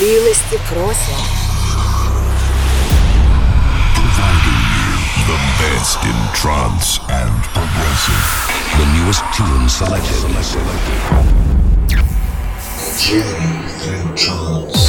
Милости просим. Providing you the best in trance and progressive. The newest tune selected. Journey through trance.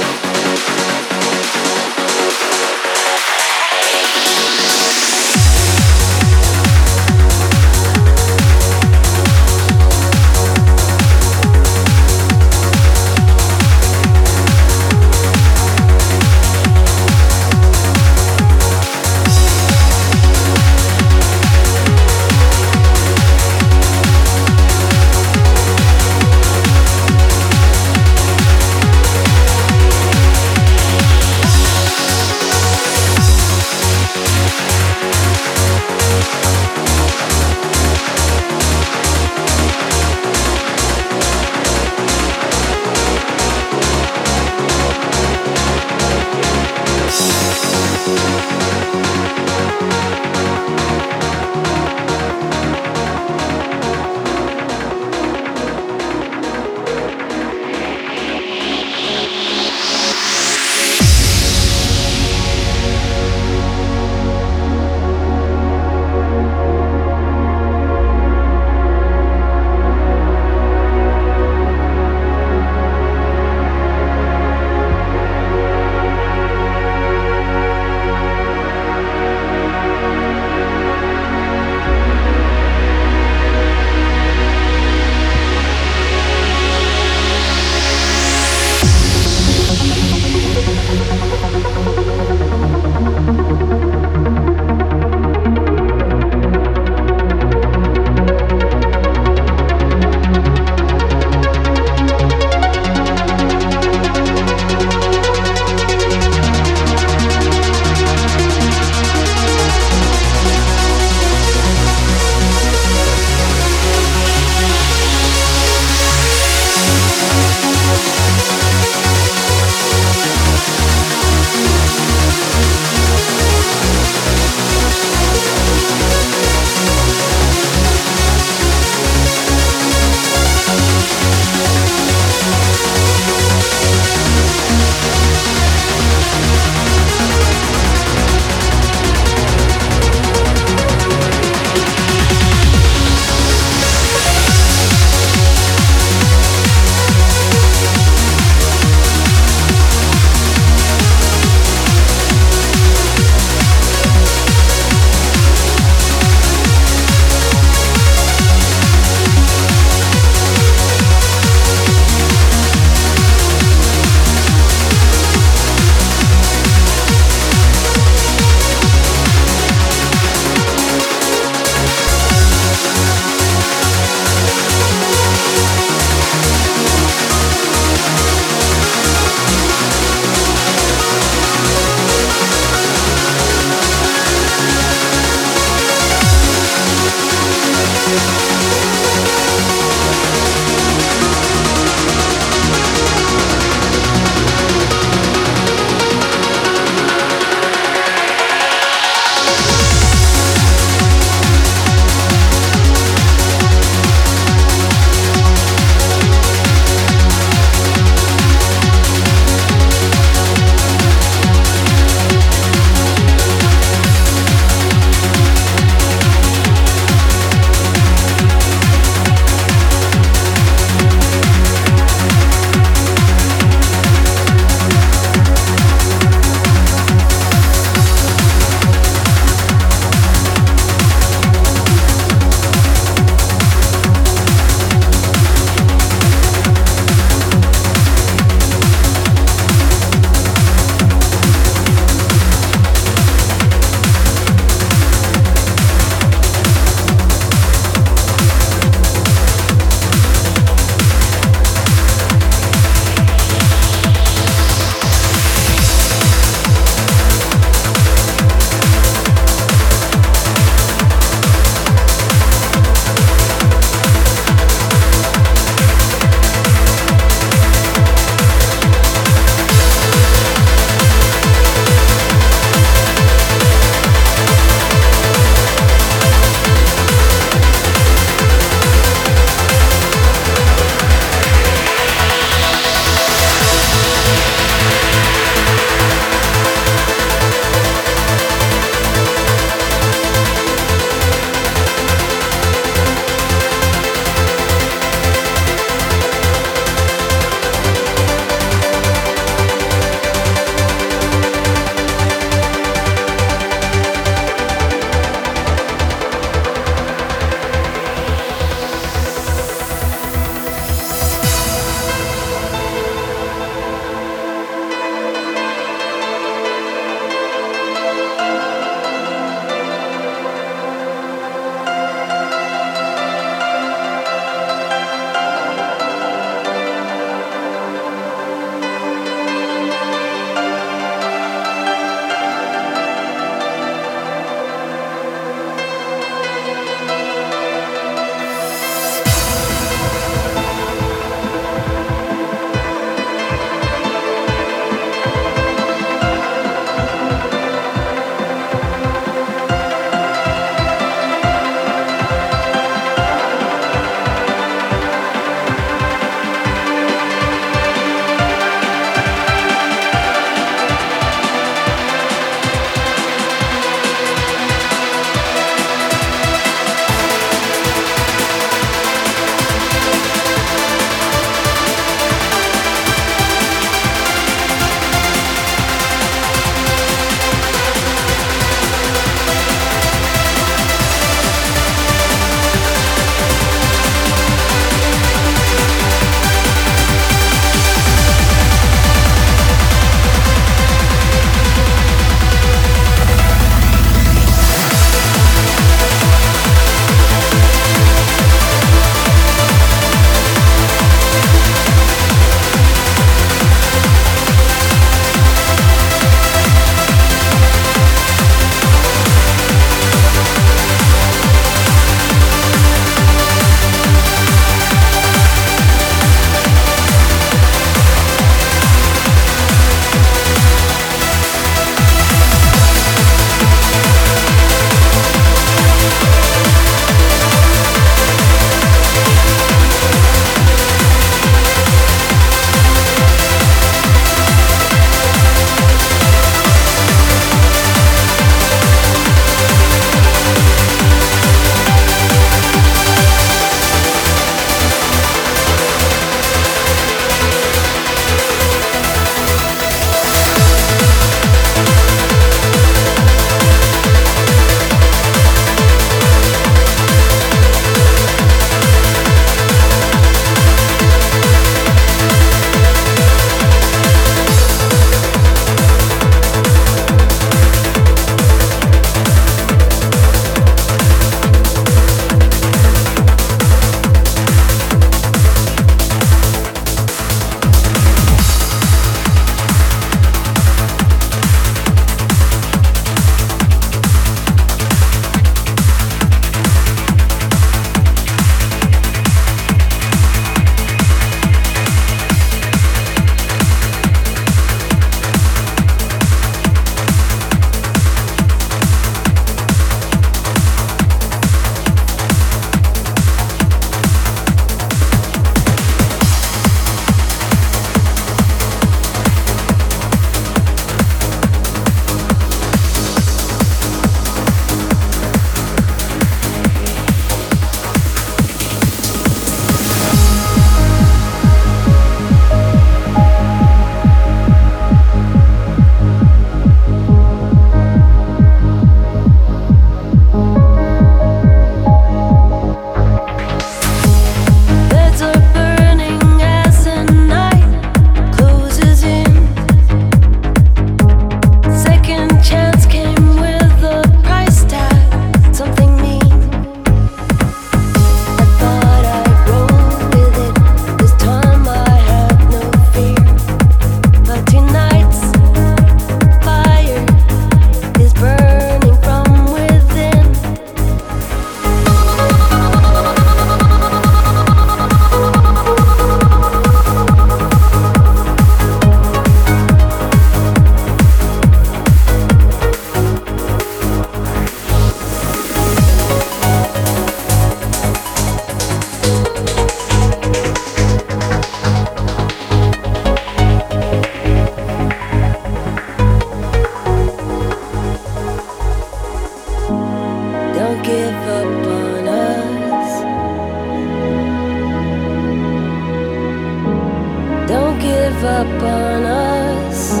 up on us.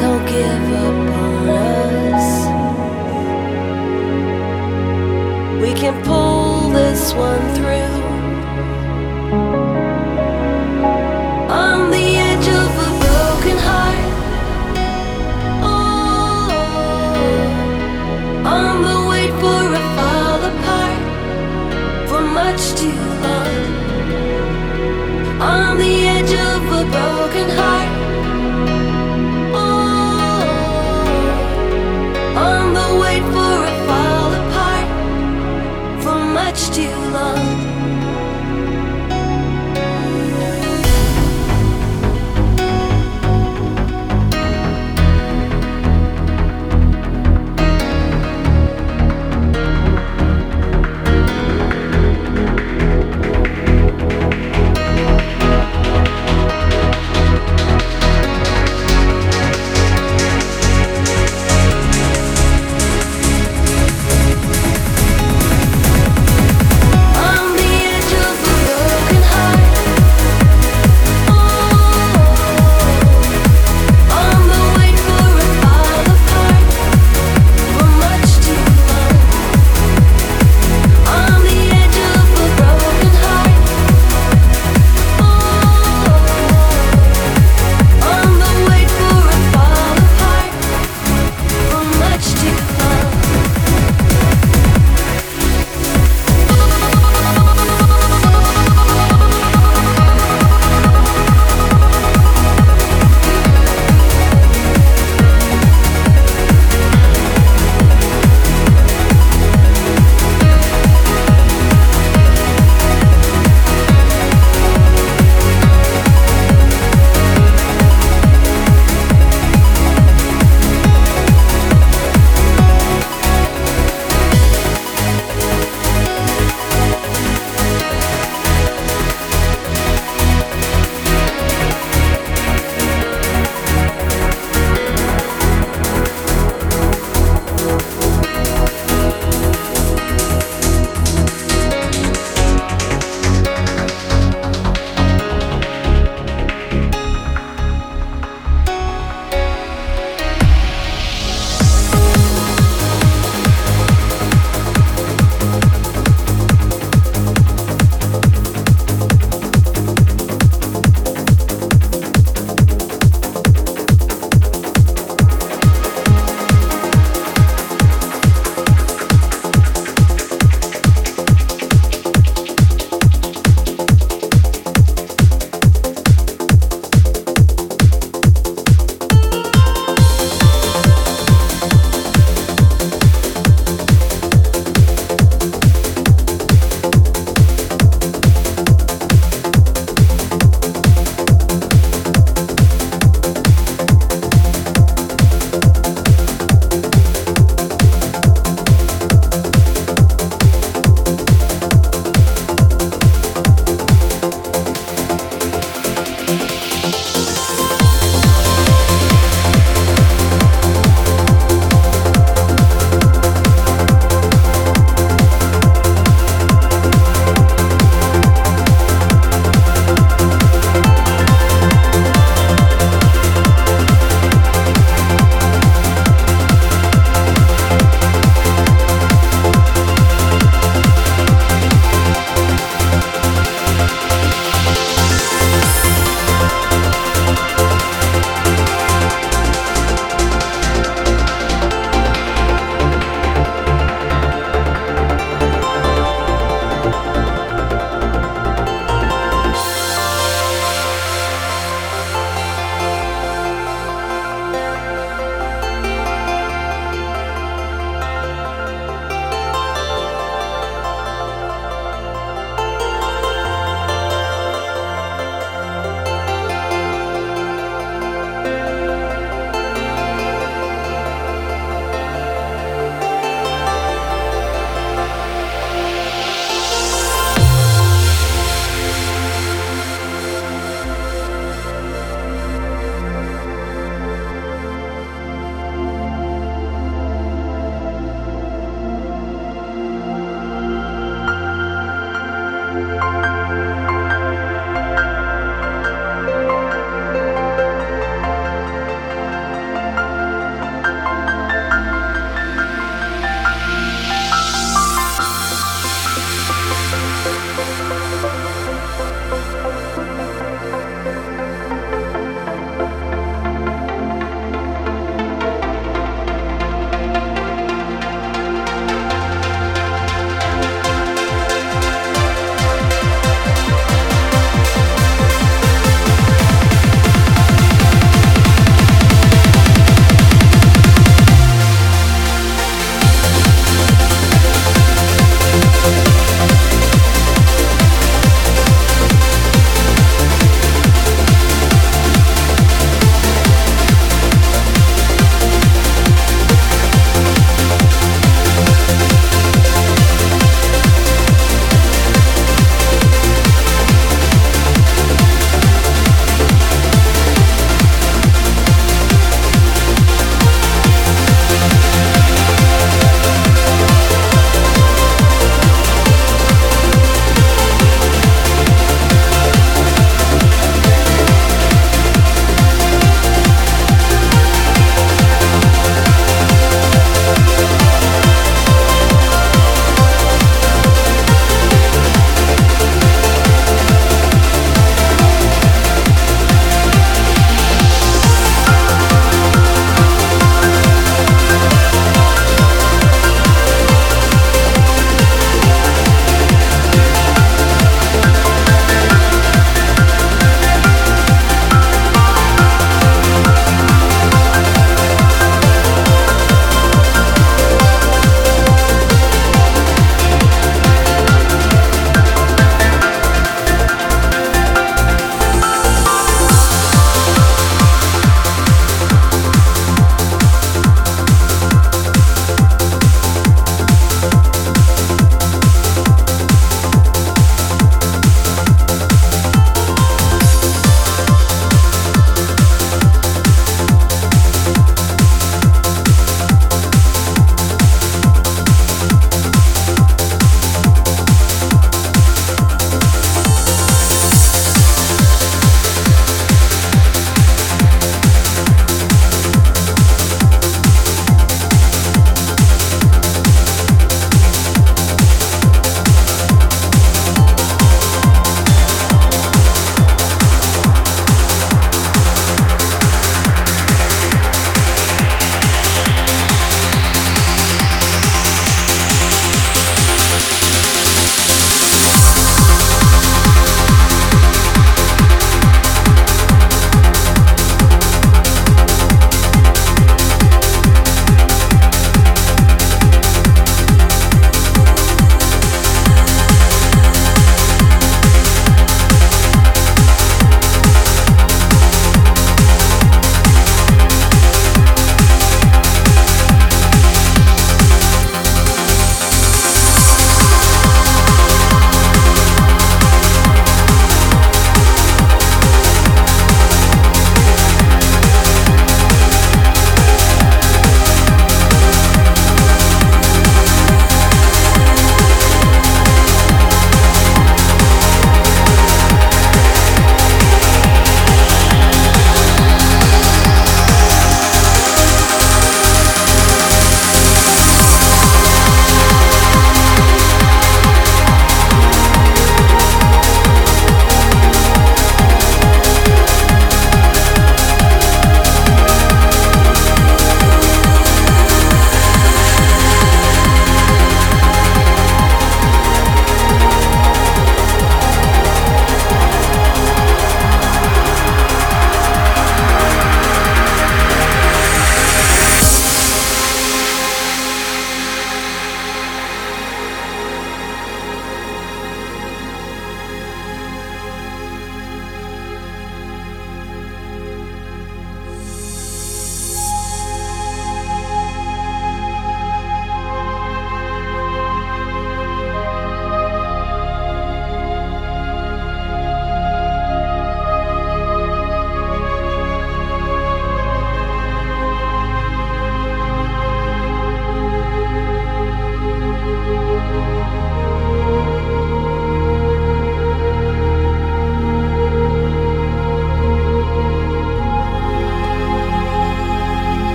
Don't give up on us. We can pull this one through. broken heart.